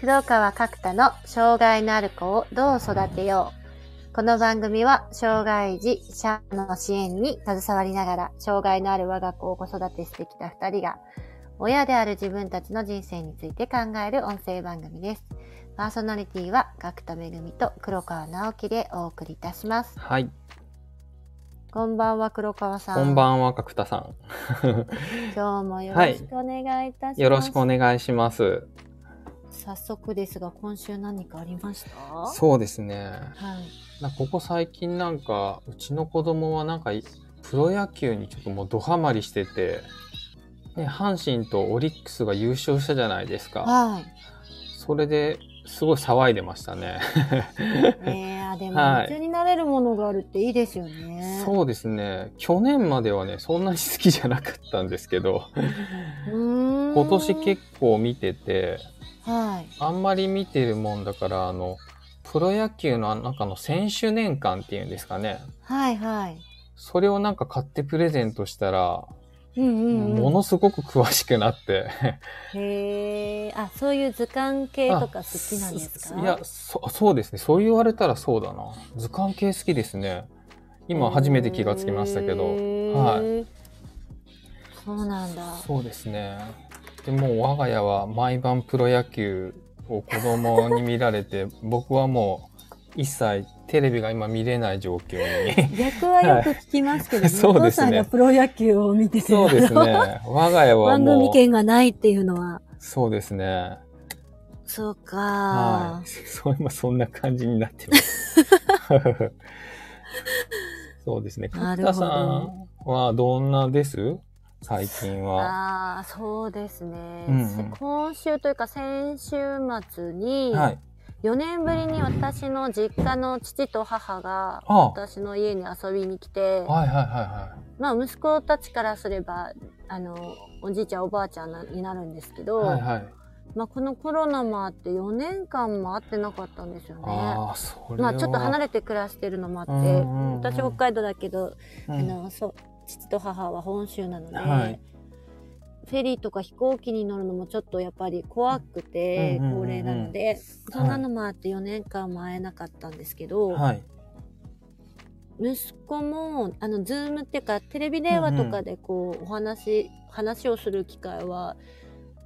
黒川角田の障害のある子をどう育てよう。この番組は障害児者の支援に携わりながら障害のある我が子を子育てしてきた二人が親である自分たちの人生について考える音声番組です。パーソナリティは角田めぐみと黒川直樹でお送りいたします。はい。こんばんは黒川さん。こんばんは、角田さん。今日もよろしくお願いいたします。よろしくお願いします。早速ですが今週何かありました？そうですね。はい。なここ最近なんか、うちの子供はなんか、プロ野球にちょっともうドハマりしてて、ね、阪神とオリックスが優勝したじゃないですか。はい。それですごい騒いでましたね。ねえ、あでもはい夢中になれるものがあるっていいですよね。そうですね。去年まではね、そんなに好きじゃなかったんですけど、うーん。今年結構見てて、はい。あんまり見てるもんだから、あの、プロ野球の中の選手年間っていうんですかね。はいはい。それをなんか買ってプレゼントしたら、うんうん、うん。ものすごく詳しくなって。へえ。あ、そういう図鑑系とか好きなんですか？いやそ、そうですね。そう言われたらそうだな。図鑑系好きですね。今初めて気がつきましたけど。はい。い。そうなんだ。そうですね。でもう我が家は毎晩プロ野球を子供に見られて、僕はもう一切テレビが今見れない状況に。逆はよく聞きますけどね。そうですねお父さんがプロ野球を見てて、そうですね。我が家は番もう。組権がないっていうのは。そうですね。そうか、はい。そう、今そんな感じになってます。そうですね。角田さんはどんなです？最近は。ああ、そうですね、うんうん今週というか先週末に、はい。4年ぶりに私の実家の父と母があ私の家に遊びに来て、はいはいはまあ息子たちからすれば、あの、おじいちゃんおばあちゃんなになるんですけど、いはい。はいはい。まあこのコロナもあって4年間も会ってなかったんですよね。あ。まあちょっと離れて暮らしてるのもあって、私北海道だけど、うんあの、そう、父と母は本州なので、はい。フェリーとか飛行機に乗るのもちょっとやっぱり怖くて、うんうんうんうん。高齢なので、そんなのもあって4年間も会えなかったんですけど、はい。息子も、あの、ズームっていうか、テレビ電話とかでこう、お話、話をする機会は、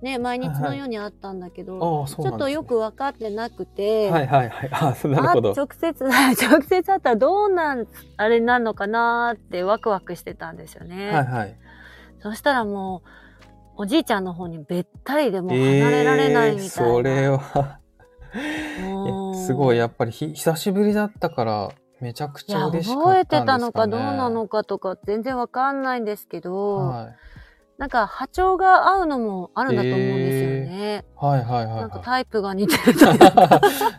ね、毎日のようにあったんだけど、ああ、ちそうなんです、ね。ょっとよく分かってなくて、はいはいはい。ああ、そうなるほど。あ直接、直接会ったらどうなん、あれなのかなってワクワクしてたんですよね。はいはい。そしたらもう、おじいちゃんの方にべったりでもう離れられないみたいな。えーそれは、すごい、やっぱりひ久しぶりだったから、めちゃくちゃ嬉しか覚えったんですか、ね。てたのかどうなのかとか全然わかんないんですけど、はい。なんか波長が合うのもあるんだと思うんですよね。はいはいはい、なんかはタイプが似てる。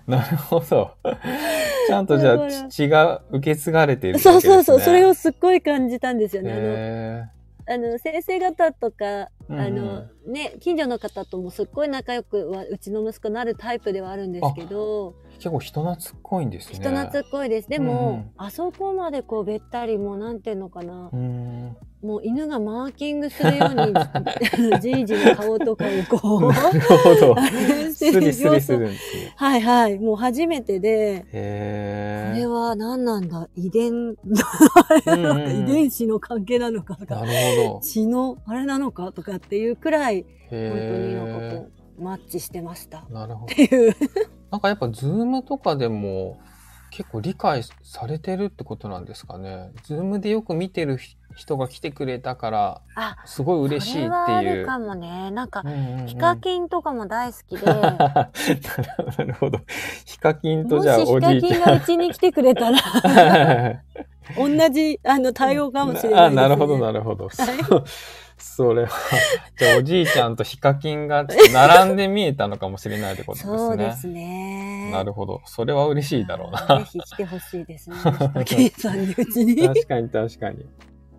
なるほど。ちゃんとじゃあ血が受け継がれているわけそう。そうそう、それをすっごい感じたんですよね。へあの、先生方とか、あの、ね、近所の方ともすっごい仲良くは、うちの息子なるタイプではあるんですけど、結構人懐っこいんですね。人懐っこいです。でも、うんうんあそこまでこうべったりもうなんていうのかな、うーん。もう犬がマーキングするように、じいじの顔とかをこう、なるほど。スリスリするんですね。はいはい、もう初めてで、これは何なんだ？遺伝、うんうんうん 遺伝子の関係なのかとか、なるほど。血のあれなのかとかっていうくらい、本当にへなんかこう、マッチしてました。なるほど。ていう。なんかやっぱズームとかでも結構理解されてるってことなんですかね。ズームでよく見てる人が来てくれたから、あ、すごい嬉しいってそれはあいう。るかもね。なんかう、んうんうんヒカキンとかも大好きで、なるほど。ヒカキンともじゃあしヒカおじいちゃ。キンがうんちに来てくれたら、同じ、あの、対応かもしれないね。あ、なるほど、なるほど。そそれは、じゃあおじいちゃんとヒカキンが並んで見えたのかもしれないってことですね。そうですね。なるほど。それは嬉しいだろうな。ぜひ来てほしいですね。ヒカキンさんにうちに確かに確かに。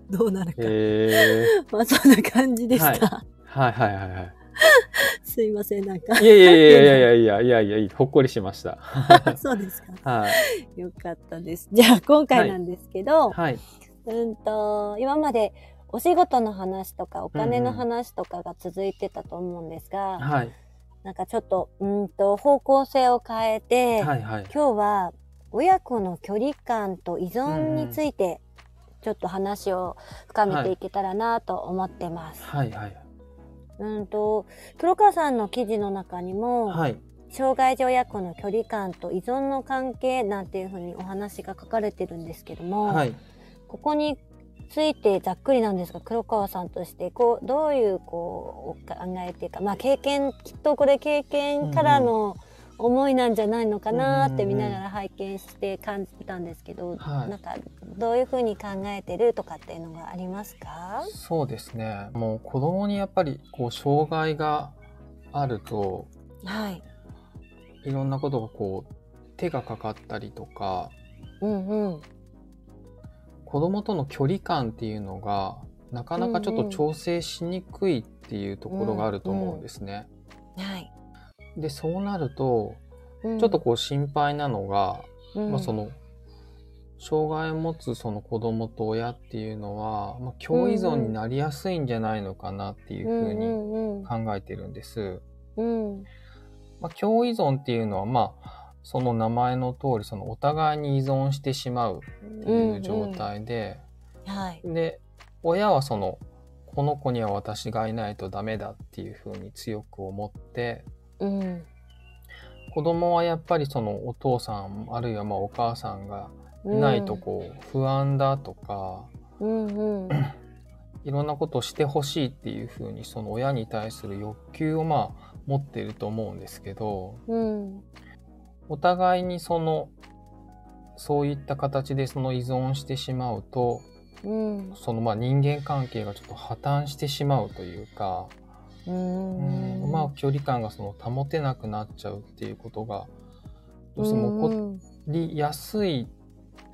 どうなるか。へえまあそんな感じでした。はいはいはいはい。すいません、なんか。いやいやいやいやいやいやいやいやほっこりしました。そうですか。はい。よかったです。じゃあ今回なんですけど、はい。うんと、今までお仕事の話とかお金の話とかが続いてたと思うんですが、はい。なんかちょっと、うんと、方向性を変えて、はいはい。今日は親子の距離感と依存について、ちょっと話を深めていけたらなと思ってます。はいはい。うんと、黒川さんの記事の中にも、はい。障害児親子の距離感と依存の関係なんていうふうにお話が書かれてるんですけども、はい。ここについてざっくりなんですが黒川さんとしてこうどういうこうお考えっていうかまあ経験きっとこれ経験からの思いなんじゃないのかなって見ながら拝見して感じたんですけど、はいなんかどういうふうに考えてるとかっていうのがありますか？そうですね。もう子供にやっぱりこう障害があるとはい。いろんなことがこう手がかかったりとかうんうん。子供との距離感っていうのがなかなかちょっと調整しにくいっていうところがあると思うんですね。はい。でそうなるとうんちょっと、こう心配なのが、うんまあ、その障害を持つその子供と親っていうのは、まあ、共依存になりやすいんじゃないのかなっていうふうにうんうん考えてるんです。うん。まあ、共依存っていうのはまあその名前の通りそのお互いに依存してしまうっていう状態で、はい。で親はそのこの子には私がいないとダメだっていうふうに強く思ってうん。子供はやっぱりそのお父さんあるいはまあお母さんがいないとこう不安だとかうんうん。いろんなことをしてほしいっていうふうにその親に対する欲求をまあ持っていると思うんですけどうん。お互いにそのそういった形でその依存してしまうとうん。そのまあ人間関係がちょっと破綻してしまうというか、うん。うんまあ距離感がその保てなくなっちゃうっていうことがどうしても起こりやすい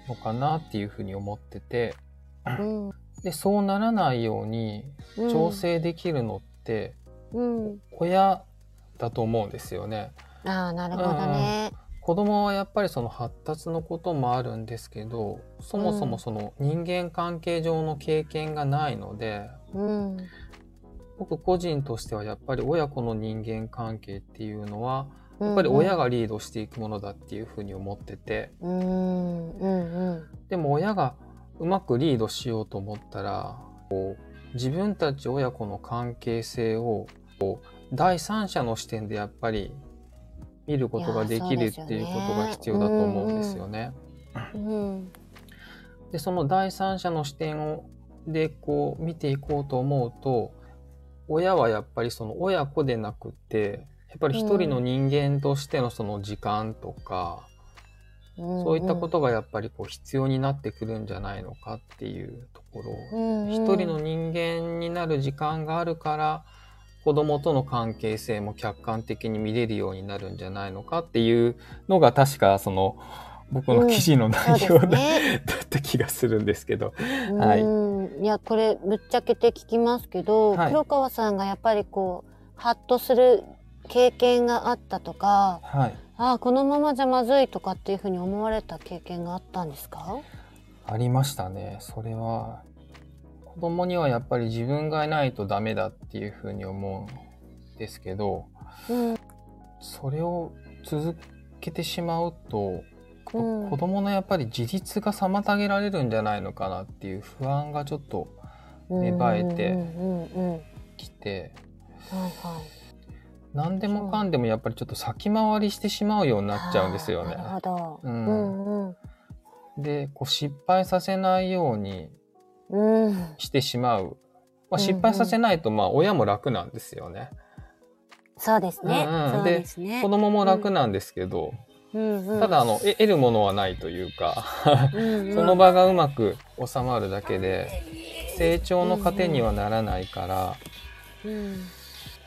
のかなっていうふうに思っててうん。でそうならないようにうん調整できるのってうん。親だと思うんですよね。ああ、なるほどね。子供はやっぱりその発達のこともあるんですけどそもそもその人間関係上の経験がないのでうん。僕個人としてはやっぱり親子の人間関係っていうのはやっぱり親がリードしていくものだっていうふうに思っててうん。うん。うん。でも親がうまくリードしようと思ったらこう自分たち親子の関係性をこう第三者の視点でやっぱり見ることができるっていうことが必要だと思うんですよね。うん。でその第三者の視点をでこう見ていこうと思うと親はやっぱりその親子でなくってやっぱり一人の人間としてのその時間とか、そういったことがやっぱりこう必要になってくるんじゃないのかっていうところうん。一人の人間になる時間があるから子供との関係性も客観的に見れるようになるんじゃないのかっていうのが確かその僕の記事の内容だ,、そうですね。だった気がするんですけど。はいうん。いや、これ、ぶっちゃけて聞きますけど、はい黒川さんがやっぱりこう、ハッとする経験があったとか、はい。ああ、このままじゃまずいとかっていうふうに思われた経験があったんですか？ありましたね。それは子供にはやっぱり自分がいないとダメだっていうふうに思うんですけどうん。それを続けてしまうと、こうん子供のやっぱり自立が妨げられるんじゃないのかなっていう不安がちょっと芽生えて。きて。何でもかんでもやっぱりちょっと先回りしてしまうようになっちゃうんですよね。でこう失敗させないようにうん。してしまう。まあ、失敗させないとまあ親も楽なんですよね。そうですね。うんうんですね。子供も楽なんですけど、うんうん、ただあのえ得るものはないというかその場がうまく収まるだけで成長の糧にはならないから、うん、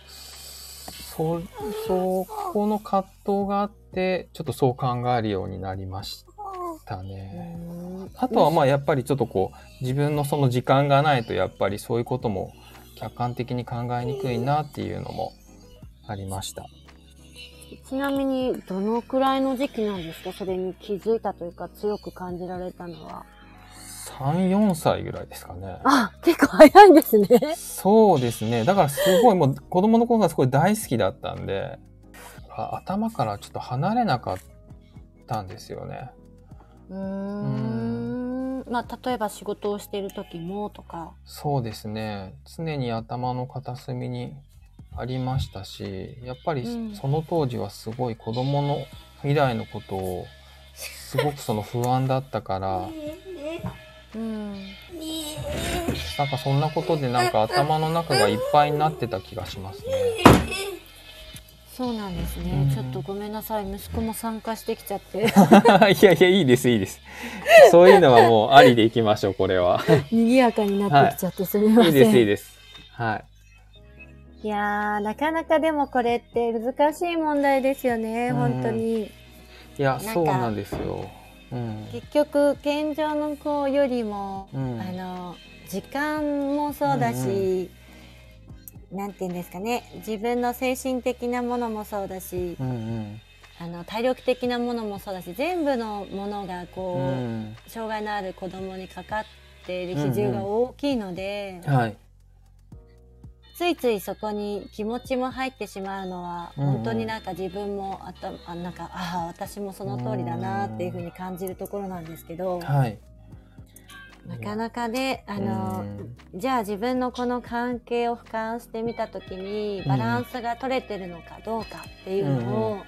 そそこの葛藤があってちょっとそう考えるようになりましたね。うんあとはまあやっぱりちょっとこう自分のその時間がないとやっぱりそういうことも客観的に考えにくいなっていうのもありました。ちなみにどのくらいの時期なんですか？それに気づいたというか強く感じられたのは。3、4歳ぐらいですかね。あ、結構早いんですね。そうですね。だからすごいもう子供の頃がすごい大好きだったんで、が頭からちょっと離れなかったんですよね。うーん。まあ、例えば仕事をしている時もとか。そうですね。常に頭の片隅にありましたし、やっぱりうんその当時はすごい子供の未来のことをすごくその不安だったから、うん。なんかそんなことでなんか頭の中がいっぱいになってた気がしますね。そうなんですね、うんちょっとごめんなさい。息子も参加してきちゃって。いやいや、いいです、いいです。そういうのはもうありでいきましょう、これは。賑やかになってきちゃってすみません。いいです、いいです。はい。いやー、なかなかでもこれって難しい問題ですよね、うん本当に。いや、そうなんですよ。うん。結局、現状の子よりも、うんあの、時間もそうだし、なんて言うんですかね、自分の精神的なものもそうだし、うんあの、体力的なものもそうだし、全部のものがこうん。う、うん。障害のある子供にかかっている比重が大きいので、はい。ついついそこに気持ちも入ってしまうのは、うんうん本当になんか自分もあたあなんかああ私もその通りだなっていうふうに感じるところなんですけど、はい。なかなかねあの、うんじゃあ自分のこの関係を俯瞰してみた時にバランスが取れてるのかどうかっていうのを。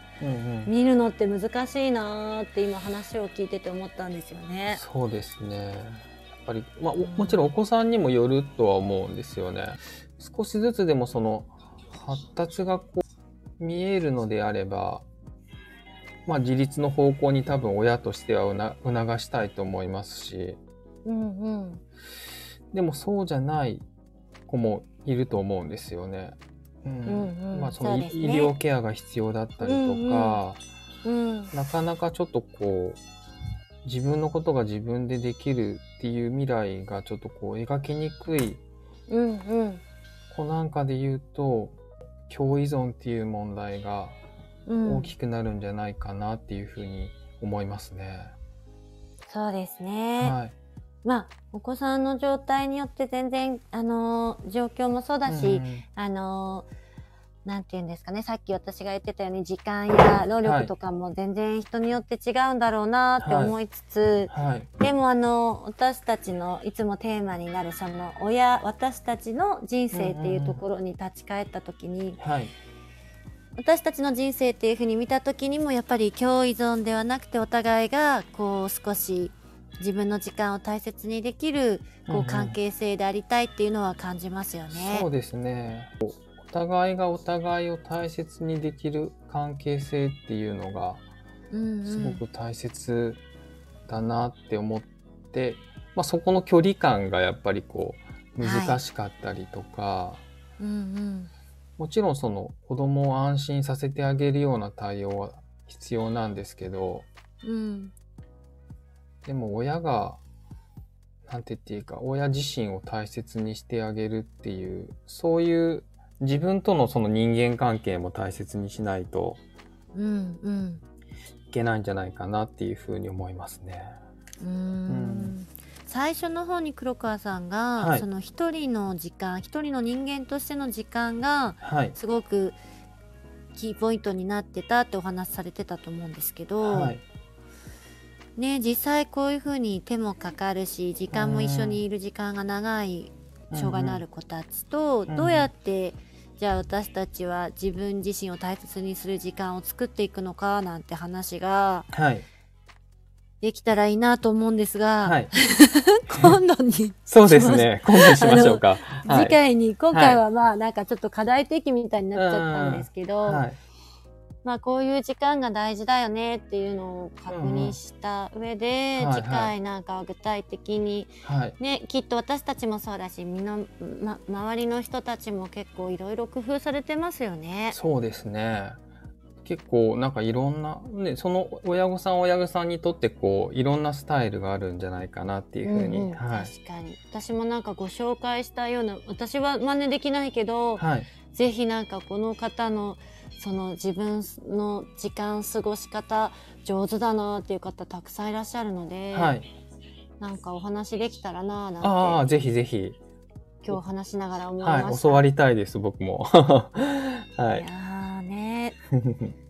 見るのって難しいなーって今話を聞いてて思ったんですよね。そうですね。やっぱり、まあ、おもちろんお子さんにもよるとは思うんですよね。少しずつでもその発達がこう見えるのであれば、まあ自立の方向に多分親としては促したいと思いますし、うんうんでもそうじゃない子もいると思うんですよね。うんうんうんまあその医療ケアが必要だったりとか、うんなかなかちょっとこう、自分のことが自分でできるっていう未来がちょっとこう描きにくいうんうん子なんかで言うと、共依存っていう問題がうん大きくなるんじゃないかなっていうふうに思いますね。そうですね。はい。まあ、お子さんの状態によって全然、あのー状況もそうだし、うんあのーなんて言うんですかね、さっき私が言ってたように時間や労力とかも全然人によって違うんだろうなって思いつつ、はい。でもあの、私たちのいつもテーマになるその親、私たちの人生っていうところに立ち返った時に、はい。私たちの人生っていうふうに見た時にもやっぱり共依存ではなくてお互いがこう少し自分の時間を大切にできるうんうこうん。関係性でありたいっていうのは感じますよね。そうですね。お互いがお互いを大切にできる関係性っていうのがうんうん。すごく大切だなって思って、まあ、そこの距離感がやっぱりこう難しかったりとか、うんうん。もちろんその子供を安心させてあげるような対応は必要なんですけどうんでも親がなんて言っていいか親自身を大切にしてあげるっていうそういう自分とのその人間関係も大切にしないとうんうんいけないんじゃないかなっていうふうに思いますね。うーん最初の方に黒川さんが、はいその一人の時間一人の人間としての時間がはい。すごくキーポイントになってたってお話しされてたと思うんですけど、はい。ね実際こういうふうに手もかかるし時間も一緒にいる時間が長い障害のある子たちと、どうやってじゃあ私たちは自分自身を大切にする時間を作っていくのかなんて話がはい。できたらいいなと思うんですが、はい。今度に そうですね。今度にしましょうか。はい次回に、今回はまあなんかちょっと課題的みたいになっちゃったんですけど、はい。まあこういう時間が大事だよねっていうのを確認した上で、うんう次回なんかは具体的にはい。ね、きっと私たちもそうだしみの、ま、周りの人たちも結構いろいろ工夫されてますよね。そうですね。結構なんかいろんな、ね、その親御さん親御さんにとってこういろんなスタイルがあるんじゃないかなっていうふうに、うんうんはい。確かに私もなんかご紹介したような私は真似できないけど、はい。ぜひなんかこの方のその自分の時間過ごし方上手だなっていう方たくさんいらっしゃるので、はい。なんかお話できたらなぁああ、なんてぜひぜひ。今日話しながら思いました。はい。教わりたいです、僕も。はいいやーね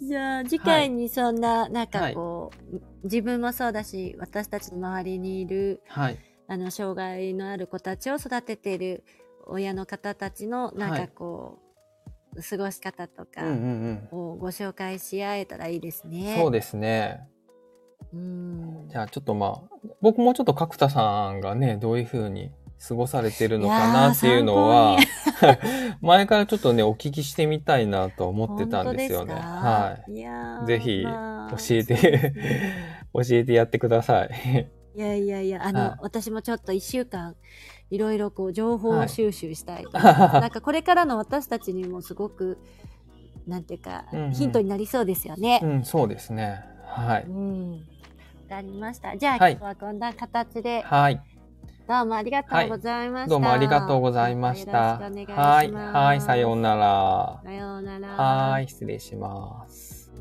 じゃあ、次回にそんな、なんかこう、自分もそうだし、私たちの周りにいる、はい。あの、障害のある子たちを育てている親の方たちの、なんかこう、過ごし方とかうんうんをご紹介し合えたらいいですうん。ね。そうですね。うん。じゃあちょっとまあ、僕もちょっと角田さんがね、どういうふうに過ごされてるのかなっていうのは、前からちょっとね、お聞きしてみたいなと思ってたんですよね。ははい。い。ぜひ、まあ教えて、教えてやってください。いやいやいや、あの、はい私もちょっと一週間、いろいろこう、情報収集したいと、はなんかこれからの私たちにもすごく、なんていうか、うんうんヒントになりそうですよね。うん、そうですね。はい。うん。わかりました。じゃあ、はい今日はこんな形で、はい。どうもありがとうございました。どうもありがとうございました。よろしくお願はいい。します。はい。さようなら。さようなら。はい。失礼します。